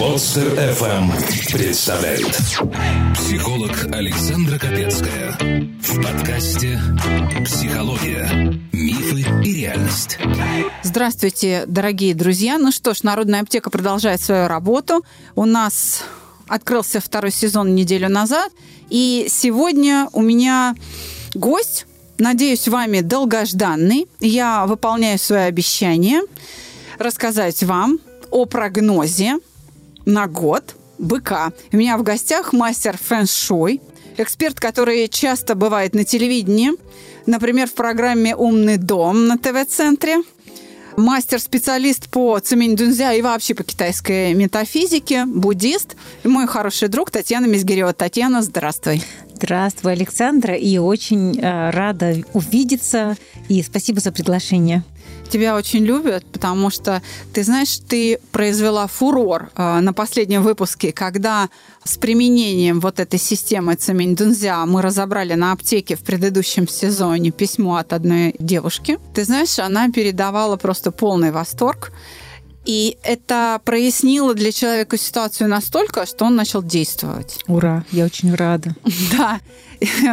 Подстер FM представляет Психолог Александра Капецкая В подкасте «Психология. Мифы и реальность» Здравствуйте, дорогие друзья. Ну что ж, Народная аптека продолжает свою работу. У нас открылся второй сезон неделю назад. И сегодня у меня гость, надеюсь, вами долгожданный. Я выполняю свое обещание рассказать вам о прогнозе на год быка. У меня в гостях мастер фэн-шуй, эксперт, который часто бывает на телевидении, например, в программе «Умный дом» на ТВ-центре, мастер-специалист по цемень дунзя и вообще по китайской метафизике, буддист, и мой хороший друг Татьяна Мизгирева. Татьяна, здравствуй. Здравствуй, Александра, и очень э, рада увидеться, и спасибо за приглашение тебя очень любят, потому что, ты знаешь, ты произвела фурор э, на последнем выпуске, когда с применением вот этой системы Цемень Дунзя мы разобрали на аптеке в предыдущем сезоне письмо от одной девушки. Ты знаешь, она передавала просто полный восторг. И это прояснило для человека ситуацию настолько, что он начал действовать. Ура, я очень рада. Да.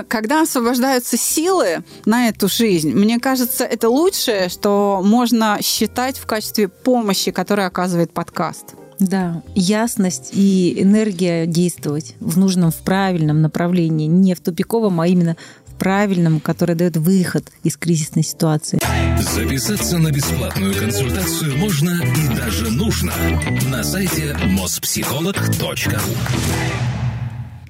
Когда освобождаются силы на эту жизнь, мне кажется, это лучшее, что можно считать в качестве помощи, которую оказывает подкаст. Да, ясность и энергия действовать в нужном, в правильном направлении, не в тупиковом, а именно правильном, который дает выход из кризисной ситуации. Записаться на бесплатную консультацию можно и даже нужно на сайте mospsycholog.ru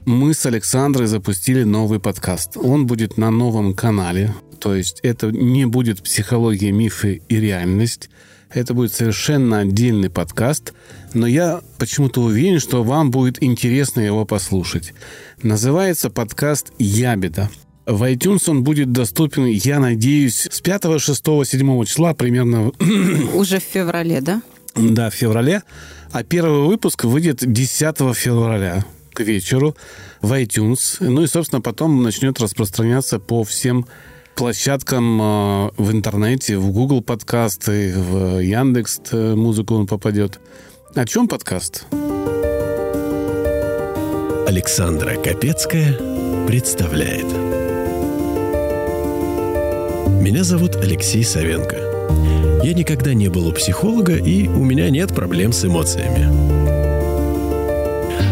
мы с Александрой запустили новый подкаст. Он будет на новом канале. То есть это не будет психология, мифы и реальность. Это будет совершенно отдельный подкаст, но я почему-то уверен, что вам будет интересно его послушать. Называется подкаст «Ябеда». В iTunes он будет доступен, я надеюсь, с 5, 6, 7 числа примерно. Уже в феврале, да? Да, в феврале. А первый выпуск выйдет 10 февраля к вечеру в iTunes. Ну и, собственно, потом начнет распространяться по всем площадкам э, в интернете, в Google подкасты, в Яндекс э, музыку он попадет. О чем подкаст? Александра Капецкая представляет – меня зовут Алексей Савенко. Я никогда не был у психолога, и у меня нет проблем с эмоциями.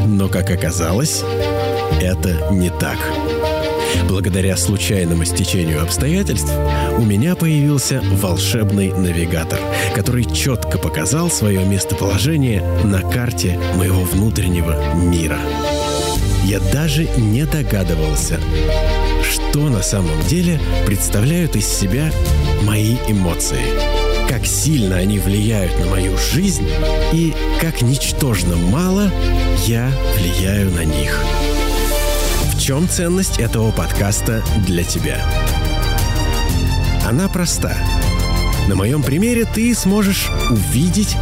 Но, как оказалось, это не так. Благодаря случайному стечению обстоятельств у меня появился волшебный навигатор, который четко показал свое местоположение на карте моего внутреннего мира. Я даже не догадывался, что на самом деле представляют из себя мои эмоции, как сильно они влияют на мою жизнь и как ничтожно мало я влияю на них. В чем ценность этого подкаста для тебя? Она проста. На моем примере ты сможешь увидеть,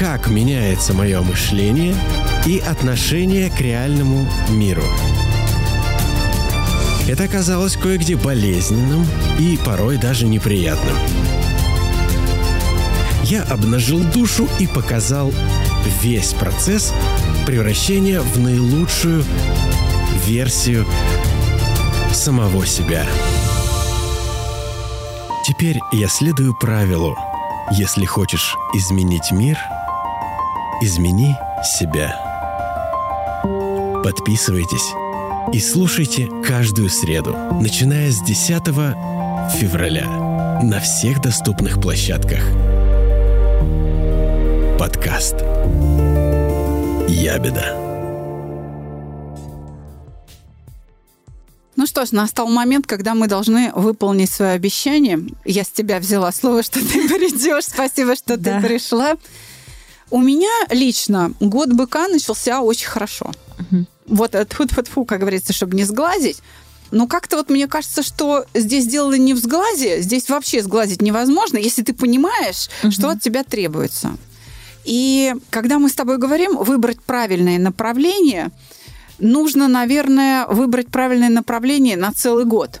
как меняется мое мышление и отношение к реальному миру – это оказалось кое-где болезненным и порой даже неприятным. Я обнажил душу и показал весь процесс превращения в наилучшую версию самого себя. Теперь я следую правилу. Если хочешь изменить мир, измени себя. Подписывайтесь и слушайте каждую среду, начиная с 10 февраля на всех доступных площадках. Подкаст «Ябеда». Ну что ж, настал момент, когда мы должны выполнить свое обещание. Я с тебя взяла слово, что ты придешь. Спасибо, что ты пришла. У меня лично год быка начался очень хорошо. Вот тьфу тьфу тьфу как говорится, чтобы не сглазить. Но как-то вот мне кажется, что здесь дело не в сглазе, здесь вообще сглазить невозможно, если ты понимаешь, угу. что от тебя требуется. И когда мы с тобой говорим выбрать правильное направление, нужно, наверное, выбрать правильное направление на целый год.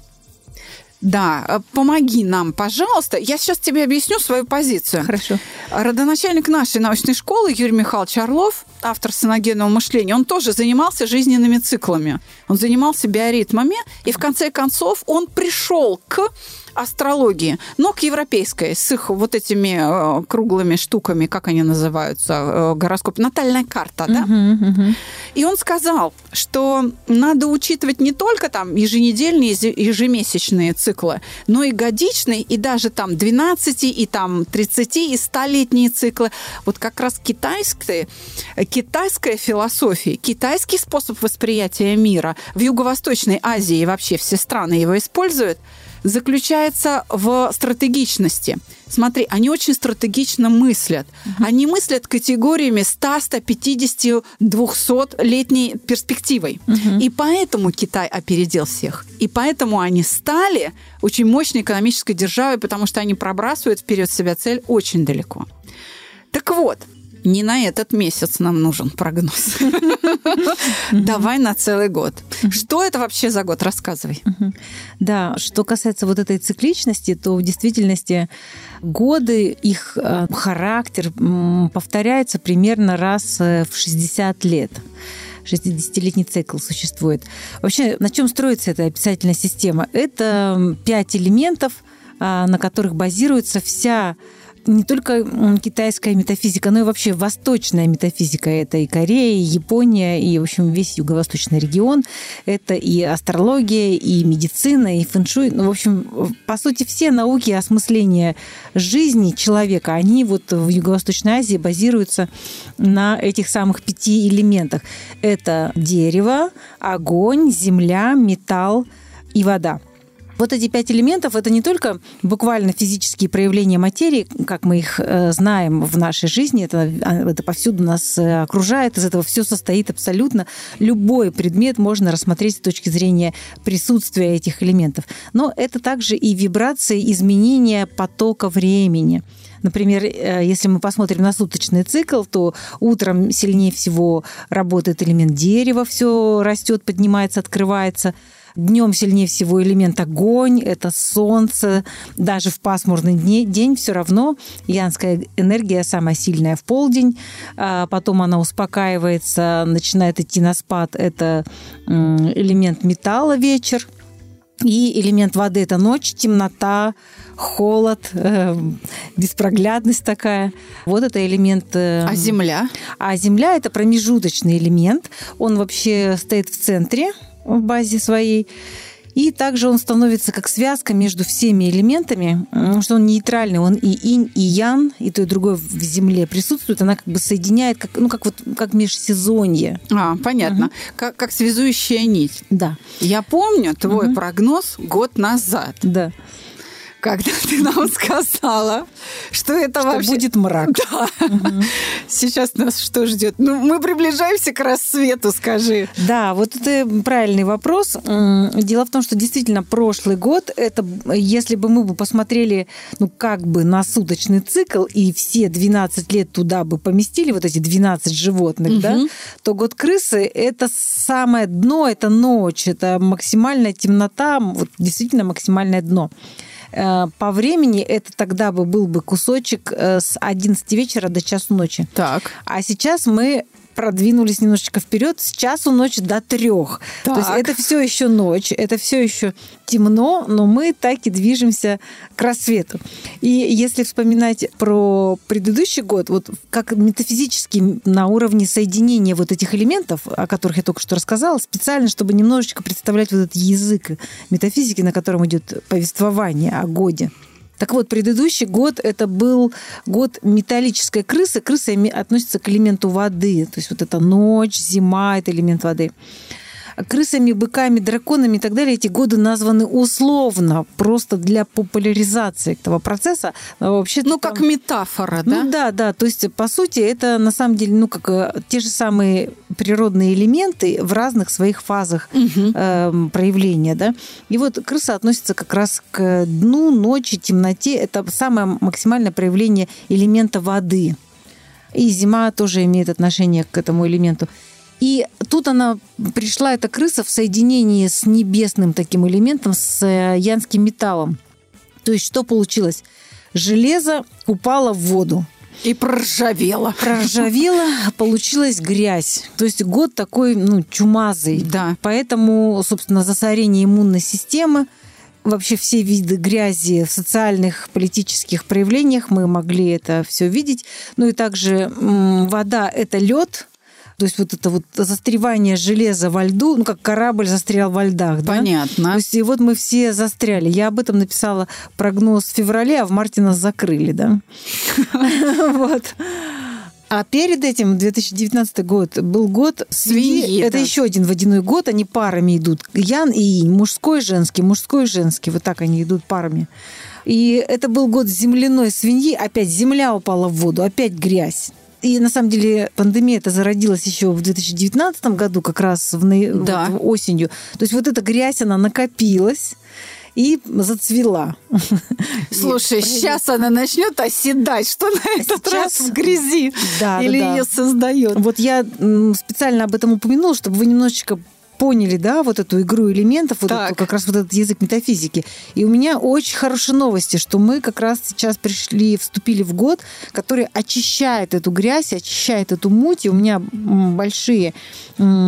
Да, э, помоги нам, пожалуйста. Я сейчас тебе объясню свою позицию. Хорошо. Родоначальник нашей научной школы Юрий Михайлович Орлов – автор саногенного мышления, он тоже занимался жизненными циклами. Он занимался биоритмами, и в конце концов он пришел к астрологии, но к европейской, с их вот этими э, круглыми штуками, как они называются, э, гороскоп, натальная карта, да? Мгм, мгм. И он сказал, что надо учитывать не только там еженедельные, ежемесячные циклы, но и годичные, и даже там 12, и там 30, и 100-летние циклы. Вот как раз китайская, китайская философия, китайский способ восприятия мира в Юго-Восточной Азии и вообще все страны его используют, заключается в стратегичности. Смотри, они очень стратегично мыслят. Они мыслят категориями 100, 150, 200-летней перспективой. И поэтому Китай опередил всех. И поэтому они стали очень мощной экономической державой, потому что они пробрасывают вперед себя цель очень далеко. Так вот, не на этот месяц нам нужен прогноз. Давай на целый год. Что это вообще за год? Рассказывай. Да, что касается вот этой цикличности, то в действительности годы, их э, характер повторяется примерно раз э, в 60 лет. 60-летний цикл существует. Вообще, на чем строится эта описательная система? Это пять элементов, а, на которых базируется вся не только китайская метафизика, но и вообще восточная метафизика. Это и Корея, и Япония, и, в общем, весь юго-восточный регион. Это и астрология, и медицина, и фэншуй. Ну, в общем, по сути, все науки осмысления жизни человека, они вот в Юго-Восточной Азии базируются на этих самых пяти элементах. Это дерево, огонь, земля, металл и вода. Вот эти пять элементов это не только буквально физические проявления материи, как мы их э, знаем в нашей жизни, это, а, это повсюду нас э, окружает, из этого все состоит абсолютно. Любой предмет можно рассмотреть с точки зрения присутствия этих элементов. Но это также и вибрации, изменения потока времени. Например, э, если мы посмотрим на суточный цикл, то утром сильнее всего работает элемент дерева, все растет, поднимается, открывается. Днем сильнее всего элемент огонь, это солнце. Даже в пасмурный дне- день все равно янская энергия самая сильная в полдень. А Потом она успокаивается, начинает идти на спад. Это элемент металла вечер. И элемент воды – это ночь, темнота, холод, э, беспроглядность такая. Вот это элемент... э, А Земля? а Земля – это промежуточный элемент. Он вообще стоит в центре, в базе своей. И также он становится как связка между всеми элементами, потому что он нейтральный, он и инь, и ян, и то, и другое в Земле присутствует. Она как бы соединяет, как, ну, как вот как межсезонье. А, понятно. Как, как связующая нить. Да, Я помню твой прогноз год назад, да. Когда ты нам сказала, что это Что вообще... будет мрак. Да. Сейчас нас что ждет? Ну, мы приближаемся к рассвету, скажи. Да, вот это правильный вопрос. Дело в том, что действительно прошлый год, это если бы мы бы посмотрели, ну, как бы на суточный цикл и все 12 лет туда бы поместили, вот эти 12 животных, да, то год крысы – это самое дно, это ночь, это максимальная темнота, вот действительно максимальное дно. Э, По времени это тогда бы был бы кусочек э, с 11 вечера до часу ночи. Так. А сейчас мы продвинулись немножечко вперед с часу ночи до трех. То есть Так. это все еще ночь, это все еще темно, но мы так и движемся к рассвету. И если вспоминать про предыдущий год, вот как метафизически на уровне соединения вот этих элементов, о которых я только что рассказала, специально, чтобы немножечко представлять вот этот язык метафизики, на котором идет повествование о годе. Так вот, предыдущий год это был год металлической крысы. Крыса относится к элементу воды. То есть вот это ночь, зима, это элемент воды. Крысами, быками, драконами и так далее эти годы названы условно, просто для популяризации этого процесса. Вообще Ну, как метафора, да? ну да, да. То есть, по сути, это на самом деле, ну, как э, те же самые природные элементы в разных своих фазах Мгм. эм, проявления, да. И вот крыса относится как раз к дну, ночи, темноте. Это самое максимальное проявление элемента воды. И зима тоже имеет отношение к этому элементу. И тут она пришла, эта крыса, в соединении с небесным таким элементом, с э, янским металлом. То есть что получилось? Железо упало в воду. И проржавела. Проржавела, получилась грязь. То есть год такой, ну, чумазый. Да. Поэтому, собственно, засорение иммунной системы, вообще все виды грязи в социальных, политических проявлениях, мы могли это все видеть. Ну и также вода – это лед, то есть вот это вот застревание железа во льду, ну как корабль застрял во льдах, да? Понятно. То есть и вот мы все застряли. Я об этом написала прогноз в феврале, а в марте нас закрыли, да? Вот. А перед этим 2019 год был год свиньи. Свиньи, Это да. еще один водяной год. Они парами идут. Ян и Инь. Мужской, женский, мужской, женский. Вот так они идут парами. И это был год земляной свиньи. Опять земля упала в воду, опять грязь. И на самом деле пандемия это зародилась еще в 2019 году, как раз в, Да. вот осенью. То есть вот эта грязь, она накопилась и зацвела. Слушай, сейчас она начнет оседать. Что на этот сейчас- раз в грязи? Да, Или да, да. ее создает? Вот я специально об этом упомянула, чтобы вы немножечко поняли, да, вот эту игру элементов, вот эту, как раз вот этот язык метафизики. И у меня очень хорошие новости, что мы как раз сейчас пришли, вступили в год, который очищает эту грязь, очищает эту муть. И у меня большие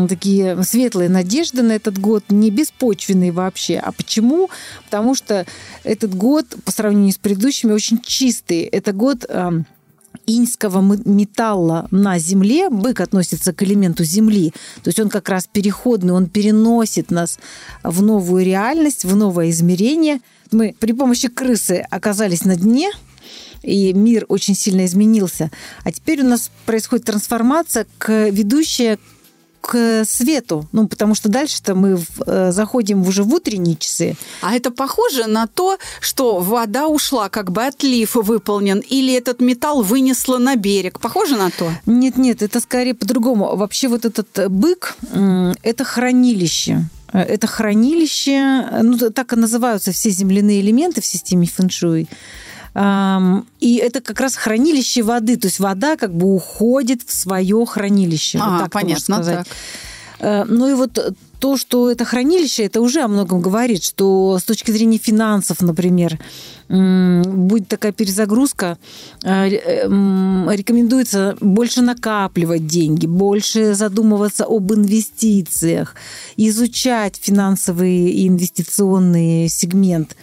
такие светлые надежды на этот год, не беспочвенные вообще. А почему? Потому что этот год по сравнению с предыдущими очень чистый. Это год иньского металла на Земле. Бык относится к элементу Земли. То есть он как раз переходный, он переносит нас в новую реальность, в новое измерение. Мы при помощи крысы оказались на дне, и мир очень сильно изменился. А теперь у нас происходит трансформация к ведущая к свету. Ну, потому что дальше-то мы в- э, заходим уже в утренние часы. А это похоже на то, что вода ушла, как бы отлив выполнен, или этот металл вынесло на берег. Похоже на то? Нет, нет, это скорее по-другому. Вообще вот этот бык это хранилище. Э, Это хранилище, э, ну так и называются все земляные элементы в системе фэншуй. И это как раз хранилище воды, то есть вода как бы уходит в свое хранилище. Вот А, так можно понятно, сказать. так. Э, Ну и вот то, что это хранилище, это уже о многом говорит, что с точки зрения финансов, например, будет такая перезагрузка, э, э, рекомендуется больше накапливать деньги, больше задумываться об инвестициях, изучать финансовый и инвестиционный сегмент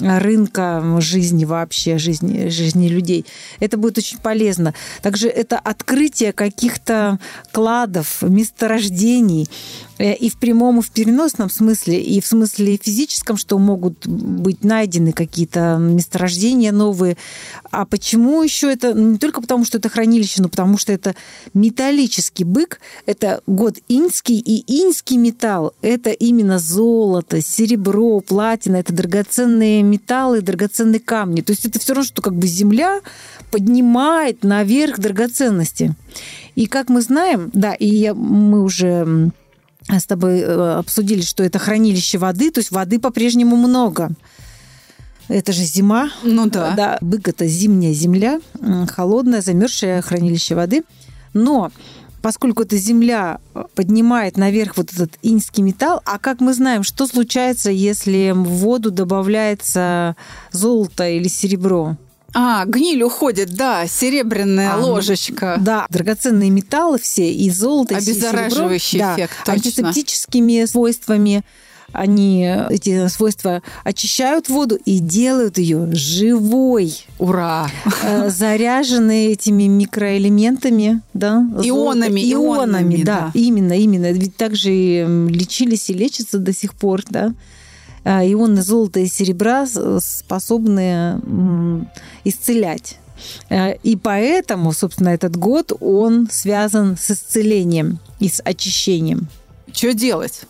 рынка жизни вообще, жизни, жизни людей. Это будет очень полезно. Также это открытие каких-то кладов, месторождений и в прямом, и в переносном смысле, и в смысле физическом, что могут быть найдены какие-то месторождения новые. А почему еще это? Ну, Не только потому, что это хранилище, но потому что это металлический бык, это год иньский, и иньский металл – это именно золото, серебро, платина, это драгоценные металлы, драгоценные камни. То есть это все равно, что как бы земля поднимает наверх драгоценности. И как мы знаем, да, и я- мы уже с тобой э, обсудили, что это хранилище воды, то есть воды по-прежнему много. Это же зима. Ну да. Да, бык это зимняя земля, м, холодное, замерзшее хранилище воды. Но поскольку эта земля э, поднимает наверх вот этот иньский металл, а как мы знаем, что случается, если в воду добавляется золото или серебро? А, гниль уходит, да, серебряная А, ну, ложечка. Да, драгоценные металлы все, и золото, и серебро, Обеззараживающий да, эффект, точно. антисептическими свойствами. Они эти свойства очищают воду и делают ее живой, Ура! э, заряженной этими микроэлементами, да, золото- Ионами, ионами, ионами, да, да. именно, именно. Ведь также лечились и лечатся до сих пор, да. А, Ионы золота и серебра способны исцелять. Э, И поэтому, собственно, этот год, он связан с исцелением и с очищением. Что делать?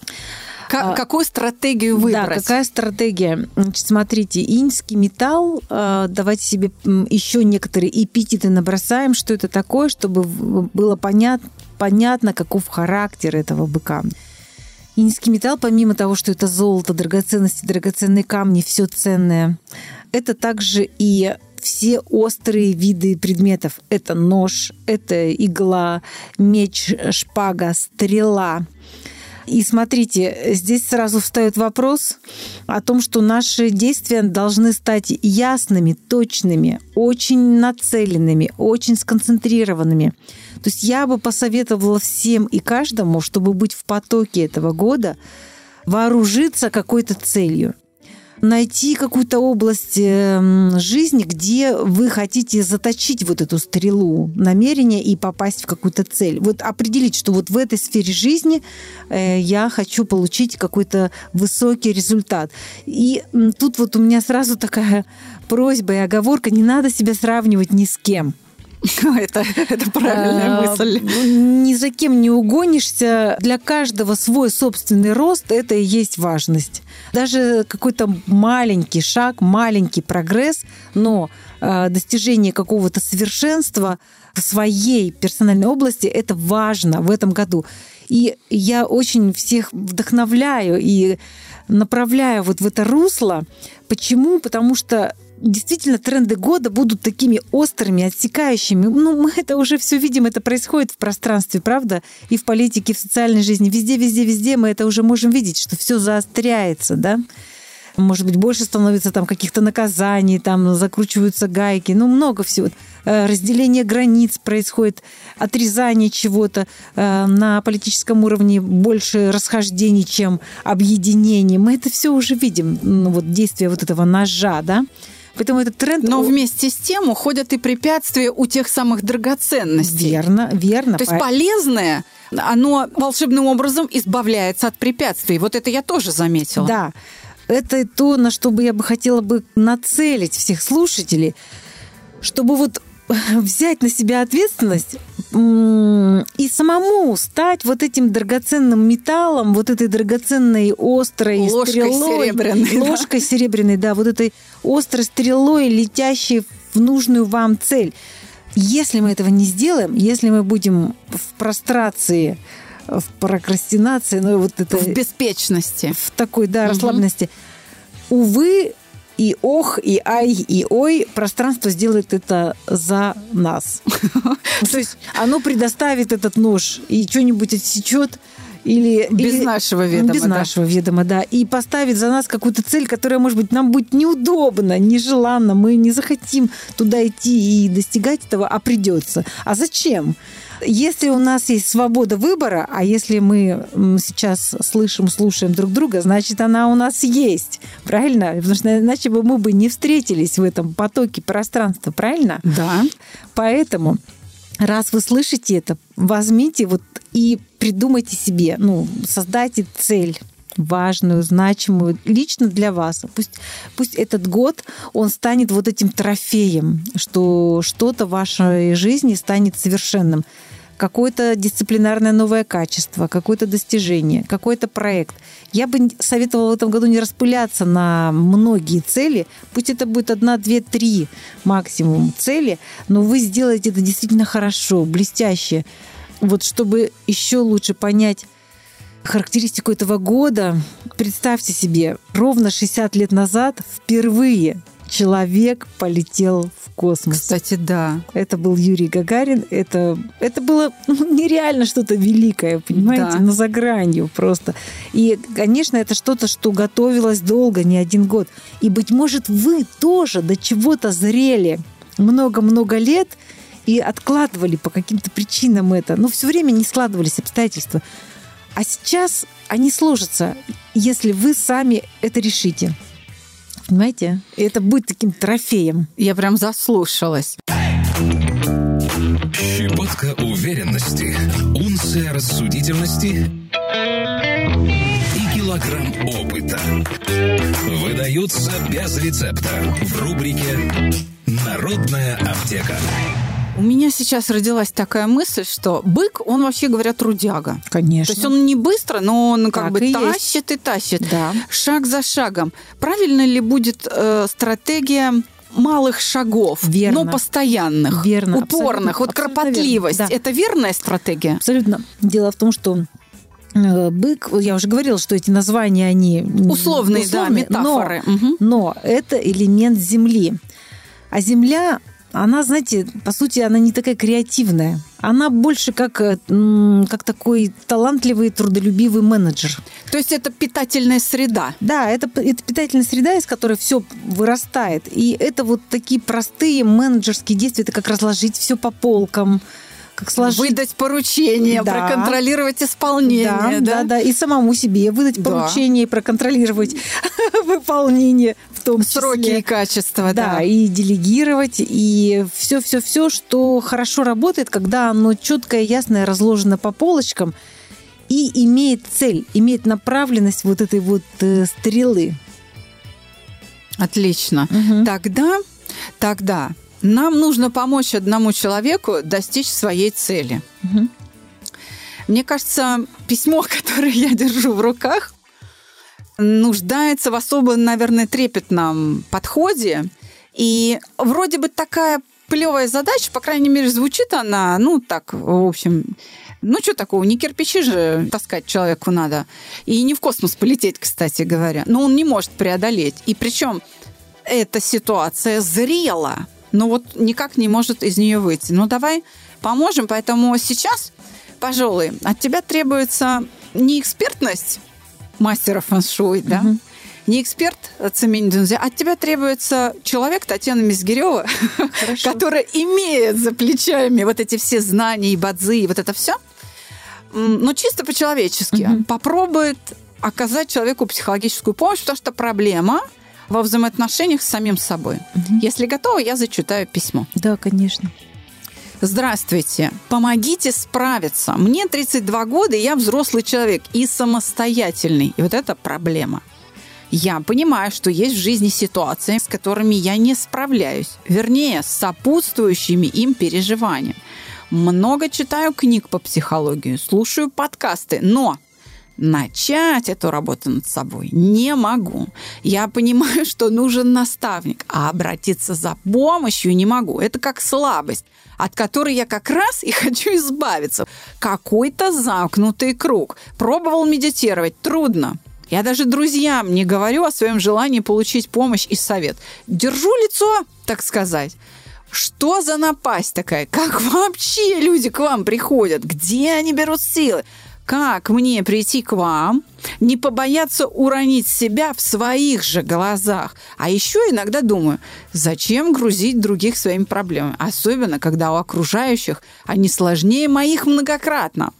Ка- А, какую стратегию выбрать? Да, какая стратегия? Значит, смотрите, иньский металл, э, давайте себе еще некоторые эпитеты набросаем, что это такое, чтобы было понят, понятно, каков характер этого быка. Иньский металл, помимо того, что это золото, драгоценности, драгоценные камни, все ценное, это также и все острые виды предметов. Это нож, это игла, меч, шпага, стрела, И смотрите, здесь сразу встает вопрос о том, что наши действия должны стать ясными, точными, очень нацеленными, очень сконцентрированными. То есть я бы посоветовала всем и каждому, чтобы быть в потоке этого года, вооружиться какой-то целью найти какую-то область эм, жизни, где вы хотите заточить вот эту стрелу намерения и попасть в какую-то цель. Вот определить, что вот в этой сфере жизни э, я хочу получить какой-то высокий результат. И тут вот у меня сразу такая просьба и оговорка, не надо себя сравнивать ни с кем. Это, это правильная а, мысль. Ни за кем не угонишься. Для каждого свой собственный рост – это и есть важность. Даже какой-то маленький шаг, маленький прогресс, но а, достижение какого-то совершенства в своей персональной области – это важно в этом году. И я очень всех вдохновляю и направляю вот в это русло. Почему? Потому что действительно тренды года будут такими острыми, отсекающими. Ну, мы это уже все видим, это происходит в пространстве, правда? И в политике, и в социальной жизни. Везде, везде, везде мы это уже можем видеть, что все заостряется, да? Может быть, больше становится там каких-то наказаний, там закручиваются гайки, ну, много всего. Э, разделение границ происходит, отрезание чего-то э, на политическом уровне, больше расхождений, чем объединений. Мы это все уже видим, ну, вот действие вот этого ножа, да? Поэтому этот тренд... Но вместе с тем уходят и препятствия у тех самых драгоценностей. Верно, верно. То есть полезное, оно волшебным образом избавляется от препятствий. Вот это я тоже заметила. Да. Это то, на что бы я бы хотела бы нацелить всех слушателей, чтобы вот взять на себя ответственность и самому стать вот этим драгоценным металлом, вот этой драгоценной острой ложкой стрелой, серебряной, ложкой да? серебряной, да, вот этой острой стрелой, летящей в нужную вам цель. Если мы этого не сделаем, если мы будем в прострации, в прокрастинации, ну вот это в беспечности, в такой да расслабленности, угу. увы, и ох, и ай, и ой, пространство сделает это за нас. То есть оно предоставит этот нож и что-нибудь отсечет, или без или, нашего ведома, без да. нашего ведома, да, и поставит за нас какую-то цель, которая, может быть, нам будет неудобно, нежеланно, мы не захотим туда идти и достигать этого, а придется. А зачем? Если у нас есть свобода выбора, а если мы сейчас слышим, слушаем друг друга, значит, она у нас есть. Правильно? Потому что иначе бы мы бы не встретились в этом потоке пространства. Правильно? Да. Поэтому раз вы слышите это, возьмите вот и придумайте себе, ну, создайте цель важную, значимую лично для вас. Пусть, пусть этот год он станет вот этим трофеем, что что-то в вашей жизни станет совершенным какое-то дисциплинарное новое качество, какое-то достижение, какой-то проект. Я бы советовала в этом году не распыляться на многие цели. Пусть это будет одна, две, три максимум цели, но вы сделаете это действительно хорошо, блестяще. Вот чтобы еще лучше понять характеристику этого года, представьте себе, ровно 60 лет назад впервые человек полетел в космос. Кстати, да. Это был Юрий Гагарин. Это, это было ну, нереально что-то великое, понимаете? Да. Ну, за гранью просто. И, конечно, это что-то, что готовилось долго, не один год. И, быть может, вы тоже до чего-то зрели много-много лет и откладывали по каким-то причинам это. Но все время не складывались обстоятельства. А сейчас они сложатся, если вы сами это решите. Понимаете? И это будет таким трофеем. Я прям заслушалась. Щепотка уверенности, унция рассудительности и килограмм опыта. Выдаются без рецепта в рубрике «Народная аптека». У меня сейчас родилась такая мысль, что бык, он вообще говоря трудяга. Конечно. То есть он не быстро, но он как так бы и тащит есть. и тащит. Да. Шаг за шагом. Правильно ли будет э, стратегия малых шагов, верно. но постоянных, верно. упорных, абсолютно, вот кропотливость. Верно. Да. Это верная стратегия? Абсолютно. Дело в том, что э, бык, я уже говорила, что эти названия, они условные, условные да, метафоры. Но, угу. но это элемент земли. А земля она, знаете, по сути, она не такая креативная. Она больше как, э, как такой талантливый, трудолюбивый менеджер. То есть это питательная среда. Да, это, это питательная среда, из которой все вырастает. И это вот такие простые менеджерские действия. Это как разложить все по полкам, как сложить... Выдать поручение, да. проконтролировать исполнение. Да, да, да, да. И самому себе выдать да. поручение, проконтролировать выполнение в том числе. Сроки и качество, да. Да, и делегировать, и все-все-все, что хорошо работает, когда оно четкое, ясное, разложено по полочкам и имеет цель, имеет направленность вот этой вот э, стрелы. Отлично. Угу. Тогда, тогда нам нужно помочь одному человеку достичь своей цели. Угу. Мне кажется, письмо, которое я держу в руках, нуждается в особо, наверное, трепетном подходе. И вроде бы такая плевая задача, по крайней мере, звучит она, ну, так, в общем, ну, что такого, не кирпичи же таскать человеку надо. И не в космос полететь, кстати говоря. Но он не может преодолеть. И причем эта ситуация зрела но вот никак не может из нее выйти. Ну, давай поможем. Поэтому сейчас, пожалуй, от тебя требуется не экспертность мастера фэншуй, да, угу. не эксперт Цемень Дунзе, от тебя требуется человек, Татьяна Мизгирева, которая имеет за плечами вот эти все знания и бадзы, и вот это все, но чисто по-человечески угу. попробует оказать человеку психологическую помощь, потому что проблема – во взаимоотношениях с самим собой. Угу. Если готова, я зачитаю письмо. Да, конечно. Здравствуйте. Помогите справиться. Мне 32 года, и я взрослый человек и самостоятельный. И вот это проблема. Я понимаю, что есть в жизни ситуации, с которыми я не справляюсь. Вернее, с сопутствующими им переживаниями. Много читаю книг по психологии, слушаю подкасты, но начать эту работу над собой не могу. Я понимаю, что нужен наставник, а обратиться за помощью не могу. Это как слабость, от которой я как раз и хочу избавиться. Какой-то замкнутый круг. Пробовал медитировать, трудно. Я даже друзьям не говорю о своем желании получить помощь и совет. Держу лицо, так сказать. Что за напасть такая? Как вообще люди к вам приходят? Где они берут силы? Как мне прийти к вам, не побояться уронить себя в своих же глазах. А еще иногда думаю, зачем грузить других своими проблемами, особенно когда у окружающих они сложнее моих многократно.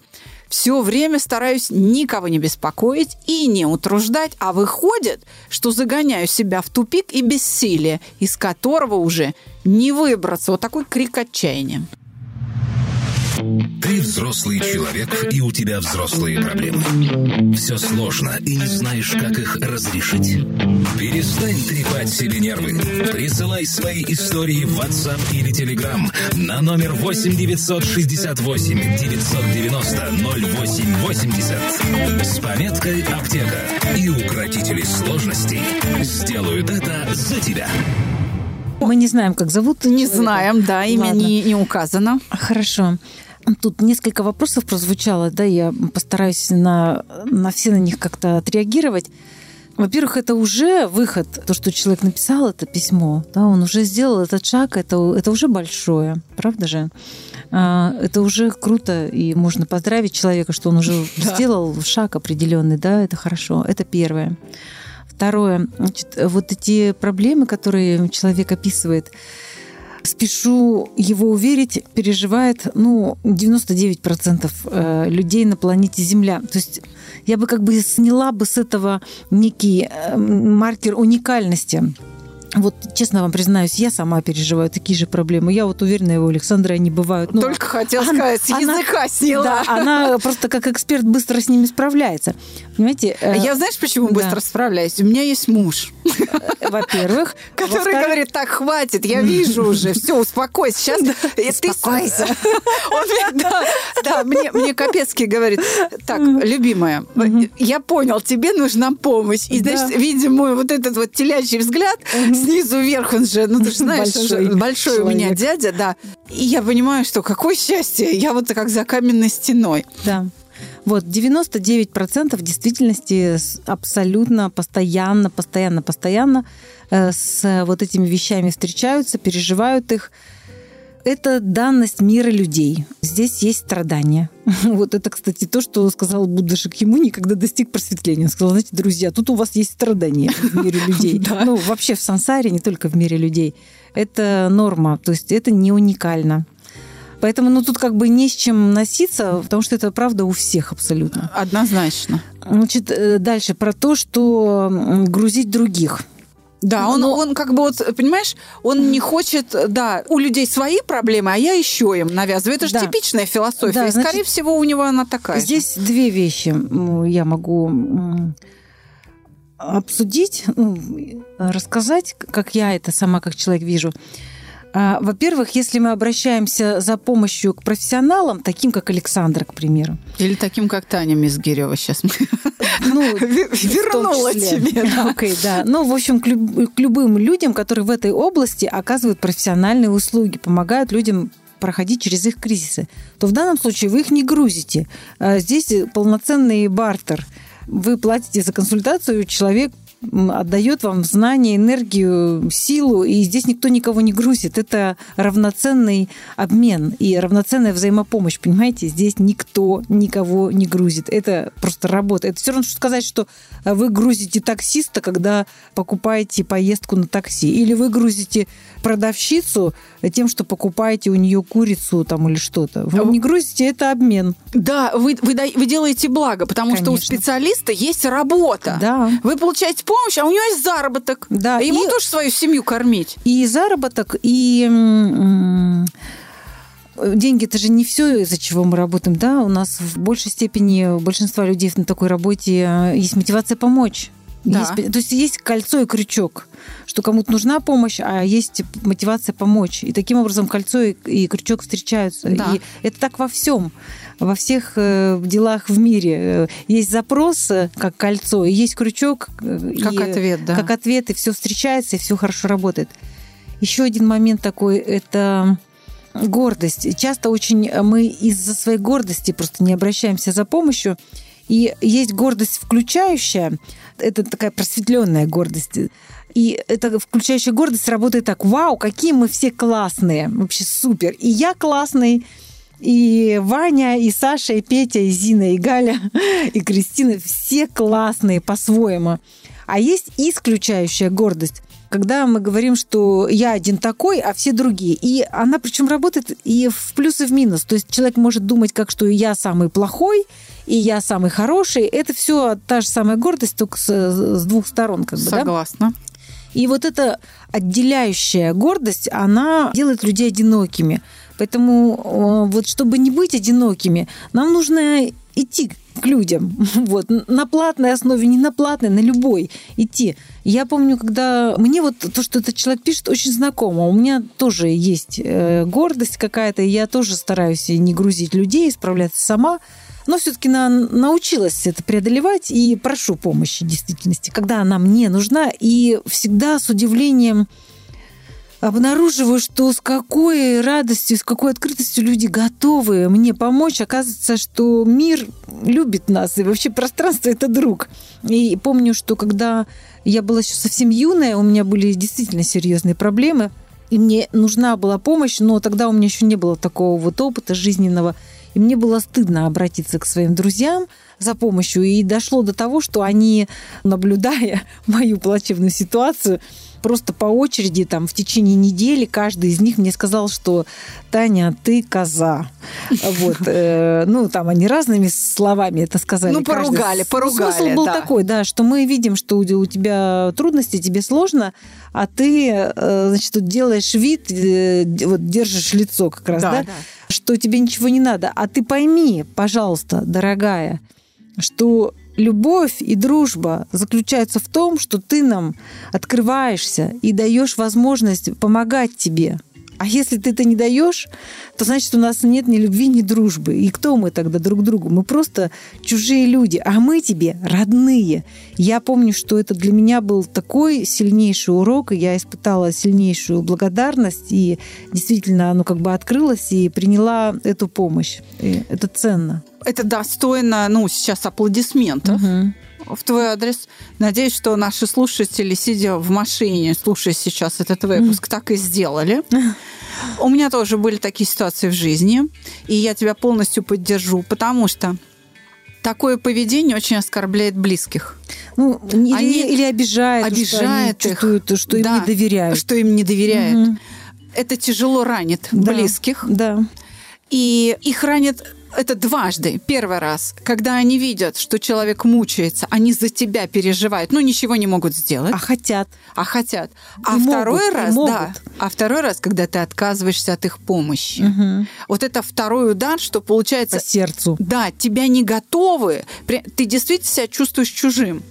Все время стараюсь никого не беспокоить и не утруждать, а выходит, что загоняю себя в тупик и бессилие, из которого уже не выбраться. Вот такой крик отчаяния. Ты взрослый человек, и у тебя взрослые проблемы. Все сложно, и не знаешь, как их разрешить. Перестань трепать себе нервы. Присылай свои истории в WhatsApp или Telegram на номер 8 968 990 0880 с пометкой «Аптека». И укротители сложностей сделают это за тебя. Мы не знаем, как зовут. Не знаем, да, имя не, не указано. Хорошо. Тут несколько вопросов прозвучало, да, я постараюсь на, на все на них как-то отреагировать. Во-первых, это уже выход, то, что человек написал это письмо, да, он уже сделал этот шаг, это, это уже большое, правда же? А, это уже круто, и можно поздравить человека, что он уже да. сделал шаг определенный, да, это хорошо, это первое. Второе, значит, вот эти проблемы, которые человек описывает, спешу его уверить, переживает ну, 99% э, людей на планете Земля. То есть я бы как бы сняла бы с этого некий э, маркер уникальности. Вот, честно вам признаюсь, я сама переживаю такие же проблемы. Я вот уверена, его Александра они бывают. Ну, Только хотела она, сказать, с она, языка сняла. Да, она просто как эксперт быстро с ними справляется. Понимаете? Э, я знаешь, почему да. быстро справляюсь? У меня есть муж. Во-первых. Который говорит, так, хватит, я вижу уже, все, успокойся. Сейчас успокойся. Да, мне, Капецкий говорит, так, любимая, я понял, тебе нужна помощь. И, значит, видимо, вот этот вот телячий взгляд снизу вверх, он же, ну, ты же знаешь, большой, большой у меня дядя, да. И я понимаю, что какое счастье, я вот как за каменной стеной. Да. Вот, 99% действительности абсолютно постоянно, постоянно, постоянно э, с вот этими вещами встречаются, переживают их. Это данность мира людей. Здесь есть страдания. Вот это, кстати, то, что сказал Будда Шакьямуни, когда достиг просветления. Он сказал, знаете, друзья, тут у вас есть страдания в мире людей. Ну, вообще в сансаре, не только в мире людей. Это норма, то есть это не уникально. Поэтому ну, тут как бы не с чем носиться, потому что это правда у всех абсолютно. Однозначно. Значит, э, дальше про то, что грузить других. Да, он, Но... он как бы вот, понимаешь, он не хочет, да, у людей свои проблемы, а я еще им навязываю. Это же да. типичная философия. Да, и, значит, скорее всего, у него она такая. Здесь две вещи я могу обсудить, ну, рассказать, как я это сама как человек вижу. А, во-первых, если мы обращаемся за помощью к профессионалам, таким как Александр, к примеру. Или таким, как Таня Мизгирева сейчас ну, вернула тебе. Да. Okay, да. Ну, в общем, к любым людям, которые в этой области оказывают профессиональные услуги, помогают людям проходить через их кризисы, то в данном случае вы их не грузите. А здесь полноценный бартер. Вы платите за консультацию, человек отдает вам знания, энергию, силу, и здесь никто никого не грузит. Это равноценный обмен и равноценная взаимопомощь, понимаете? Здесь никто никого не грузит. Это просто работа. Это все равно, что сказать, что вы грузите таксиста, когда покупаете поездку на такси, или вы грузите продавщицу тем, что покупаете у нее курицу там или что-то. Вы не грузите, это обмен. Да, вы, вы, вы делаете благо, потому Конечно. что у специалиста есть работа. Да. Вы получаете помощь, а у него есть заработок. Да. И ему и... тоже свою семью кормить. И заработок, и деньги это же не все, из-за чего мы работаем, да, у нас в большей степени у большинства людей на такой работе э, есть мотивация помочь. Да. Есть, то есть есть кольцо и крючок, что кому-то нужна помощь, а есть мотивация помочь. И таким образом кольцо и, и крючок встречаются. Да. И это так во всем, во всех э, делах в мире. Э, есть запрос э, как кольцо, и есть крючок как и, ответ, да. Как ответ, и все встречается, и все хорошо работает. Еще один момент такой это гордость. Часто очень мы из-за своей гордости просто не обращаемся за помощью. И есть гордость включающая, это такая просветленная гордость. И эта включающая гордость работает так, вау, какие мы все классные, вообще супер. И я классный, и Ваня, и Саша, и Петя, и Зина, и Галя, и Кристина, все классные по-своему. А есть исключающая гордость когда мы говорим, что я один такой, а все другие. И она причем работает и в плюс, и в минус. То есть человек может думать, как что я самый плохой, и я самый хороший. Это все та же самая гордость, только с, с двух сторон. Как бы, Согласна. Да? И вот эта отделяющая гордость, она делает людей одинокими. Поэтому вот чтобы не быть одинокими, нам нужно идти к людям. Вот, на платной основе, не на платной, на любой идти. Я помню, когда мне вот то, что этот человек пишет, очень знакомо. У меня тоже есть э, гордость какая-то, и я тоже стараюсь не грузить людей, справляться сама. Но все-таки на, научилась это преодолевать и прошу помощи в действительности, когда она мне нужна. И всегда с удивлением обнаруживаю, что с какой радостью, с какой открытостью люди готовы мне помочь. Оказывается, что мир любит нас, и вообще пространство – это друг. И помню, что когда я была еще совсем юная, у меня были действительно серьезные проблемы, и мне нужна была помощь, но тогда у меня еще не было такого вот опыта жизненного. И мне было стыдно обратиться к своим друзьям за помощью. И дошло до того, что они, наблюдая мою плачевную ситуацию, просто по очереди там в течение недели каждый из них мне сказал, что Таня, ты коза. Вот. Э, ну, там они разными словами это сказали. Ну, поругали, поругали. Смысл был такой, да, что мы видим, что у тебя трудности, тебе сложно, а ты, э, значит, тут делаешь вид, э, вот держишь лицо как раз, да, что тебе ничего не надо. А ты пойми, пожалуйста, дорогая, что любовь и дружба заключаются в том, что ты нам открываешься и даешь возможность помогать тебе. А если ты это не даешь, то значит, у нас нет ни любви, ни дружбы. И кто мы тогда друг другу? Мы просто чужие люди, а мы тебе родные. Я помню, что это для меня был такой сильнейший урок, и я испытала сильнейшую благодарность, и действительно оно как бы открылось, и приняла эту помощь. И это ценно. Это достойно, ну, сейчас аплодисментов. Угу в твой адрес. Надеюсь, что наши слушатели, сидя в машине, слушая сейчас этот выпуск, mm. так и сделали. У меня тоже были такие ситуации в жизни, и я тебя полностью поддержу, потому что такое поведение очень оскорбляет близких. Ну, или, Они или обижает, обижает что их. чувствуют, что им Да, не доверяют. Что им не доверяют. Мгм. Это тяжело ранит Да, близких. Да. И их ранит это дважды. Первый раз, когда они видят, что человек мучается, они за тебя переживают, но ничего не могут сделать, А хотят. а хотят. А И второй могут, раз, могут. да. А второй раз, когда ты отказываешься от их помощи. Мгм. Вот это второй удар, что получается, По сердцу. да, тебя не готовы, ты действительно себя чувствуешь чужим.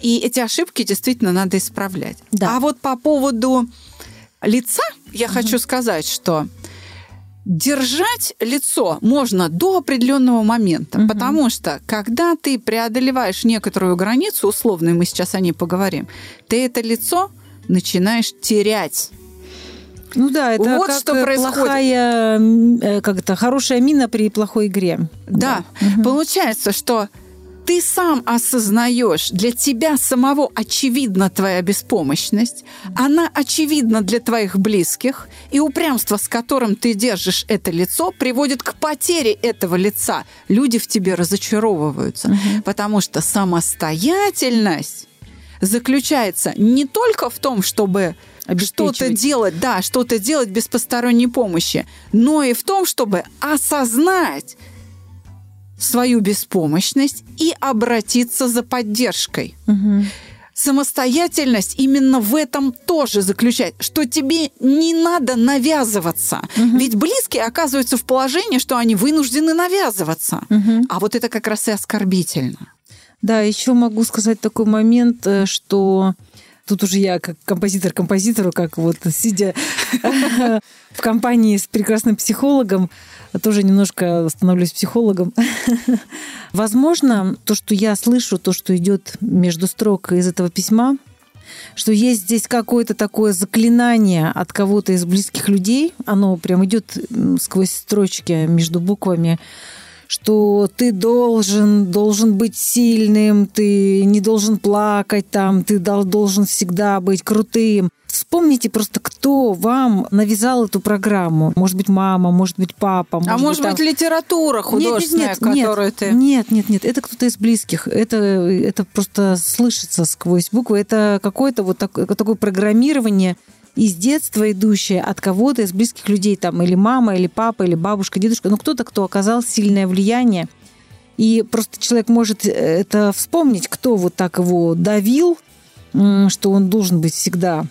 И эти ошибки действительно надо исправлять. Да. А вот по поводу лица я хочу сказать, что держать лицо можно до определенного момента, Мгм. потому что когда ты преодолеваешь некоторую границу, условно, мы сейчас о ней поговорим, ты это лицо начинаешь терять. Ну да, это Вот как что э, происходит. плохая, э, как это, хорошая мина при плохой игре. Да, получается, что ты сам осознаешь, для тебя самого очевидна твоя беспомощность, она очевидна для твоих близких, и упрямство, с которым ты держишь это лицо, приводит к потере этого лица. Люди в тебе разочаровываются, потому что самостоятельность заключается не только в том, чтобы что-то делать, да, что-то делать без посторонней помощи, но и в том, чтобы осознать свою беспомощность и обратиться за поддержкой. Мгм. Самостоятельность именно в этом тоже заключается, что тебе не надо навязываться. Ведь близкие оказываются в положении, что они вынуждены навязываться. Мгм. А вот это как раз и оскорбительно. Да, еще могу сказать такой момент, э, что тут уже я как композитор композитору, как вот сидя в компании с прекрасным психологом, тоже немножко становлюсь психологом. Возможно, то, что я слышу, то, что идет между строк из этого письма, что есть здесь какое-то такое заклинание от кого-то из близких людей, оно прям идет сквозь строчки между буквами, что ты должен, должен быть сильным, ты не должен плакать там, ты дол- должен всегда быть крутым. Вспомните просто, кто вам навязал эту программу. Может быть, мама, может быть, папа. а может там- быть, литература художественная, нет, нет, которую нет, ты... Нет, нет, нет, это кто-то из близких. Это, это просто слышится сквозь буквы. Это какое-то вот такое, такое программирование из детства идущее от кого-то из близких людей, там, или мама, или папа, или бабушка, дедушка, ну, кто-то, кто оказал сильное влияние. И просто человек может это вспомнить, кто вот так его давил, что он должен быть всегда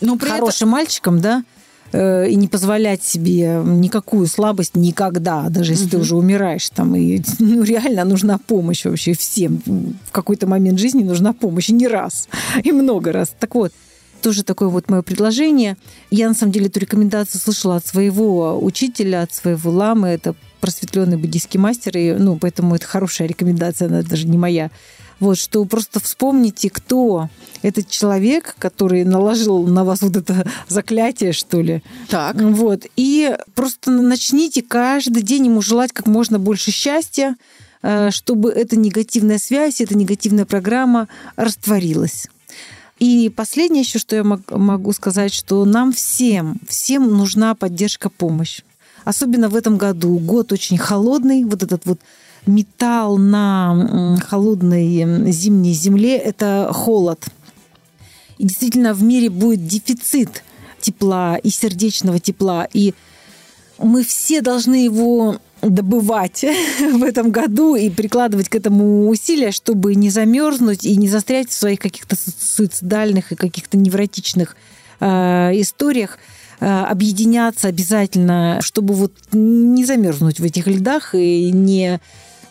Но при этом- хорошим мальчиком, да, э, и не позволять себе никакую слабость никогда, даже если ты уже умираешь там, и ну, реально нужна помощь вообще всем. В какой-то момент жизни нужна помощь, и не раз, и много раз. Так вот, тоже такое вот мое предложение. Я, на самом деле, эту рекомендацию слышала от своего учителя, от своего ламы. Это просветленный буддийский мастер, и, ну, поэтому это хорошая рекомендация, она даже не моя. Вот, что просто вспомните, кто этот человек, который наложил на вас вот это заклятие, что ли. Так. Вот. И просто начните каждый день ему желать как можно больше счастья, э, чтобы эта негативная связь, эта негативная программа растворилась. И последнее еще, что я мог- могу сказать, что нам всем, всем нужна поддержка, помощь. Особенно в этом году. Год очень холодный. Вот этот вот металл на холодной зимней земле – это холод. И действительно в мире будет дефицит тепла и сердечного тепла. И мы все должны его добывать в этом году и прикладывать к этому усилия, чтобы не замерзнуть и не застрять в своих каких-то су- суицидальных и каких-то невротичных э, историях, э, объединяться обязательно, чтобы вот не замерзнуть в этих льдах и не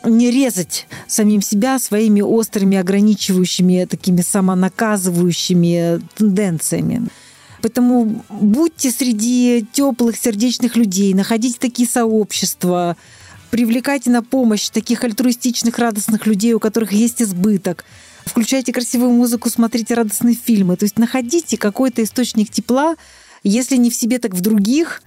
не резать самим себя своими острыми, ограничивающими, такими самонаказывающими тенденциями. Поэтому будьте среди теплых, сердечных людей, находите такие сообщества, привлекайте на помощь таких альтруистичных, радостных людей, у которых есть избыток. Включайте красивую музыку, смотрите радостные фильмы. То есть находите какой-то источник тепла, если не в себе, так в других.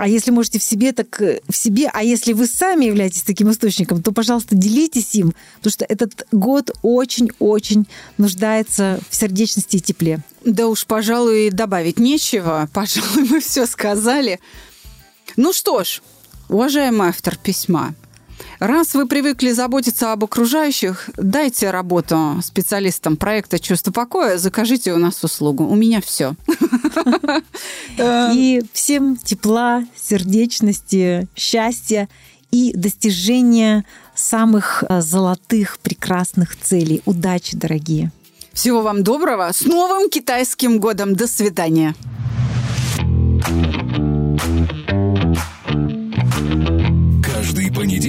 А если можете в себе, так э, в себе. А если вы сами являетесь таким источником, то, пожалуйста, делитесь им, потому что этот год очень-очень нуждается в сердечности и тепле. Да уж, пожалуй, добавить нечего. Пожалуй, мы все сказали. Ну что ж, уважаемый автор письма, Раз вы привыкли заботиться об окружающих, дайте работу специалистам проекта «Чувство покоя», закажите у нас услугу. У меня все. И всем тепла, сердечности, счастья и достижения самых э, золотых, прекрасных целей. Удачи, дорогие! Всего вам доброго! С Новым Китайским годом! До свидания! Каждый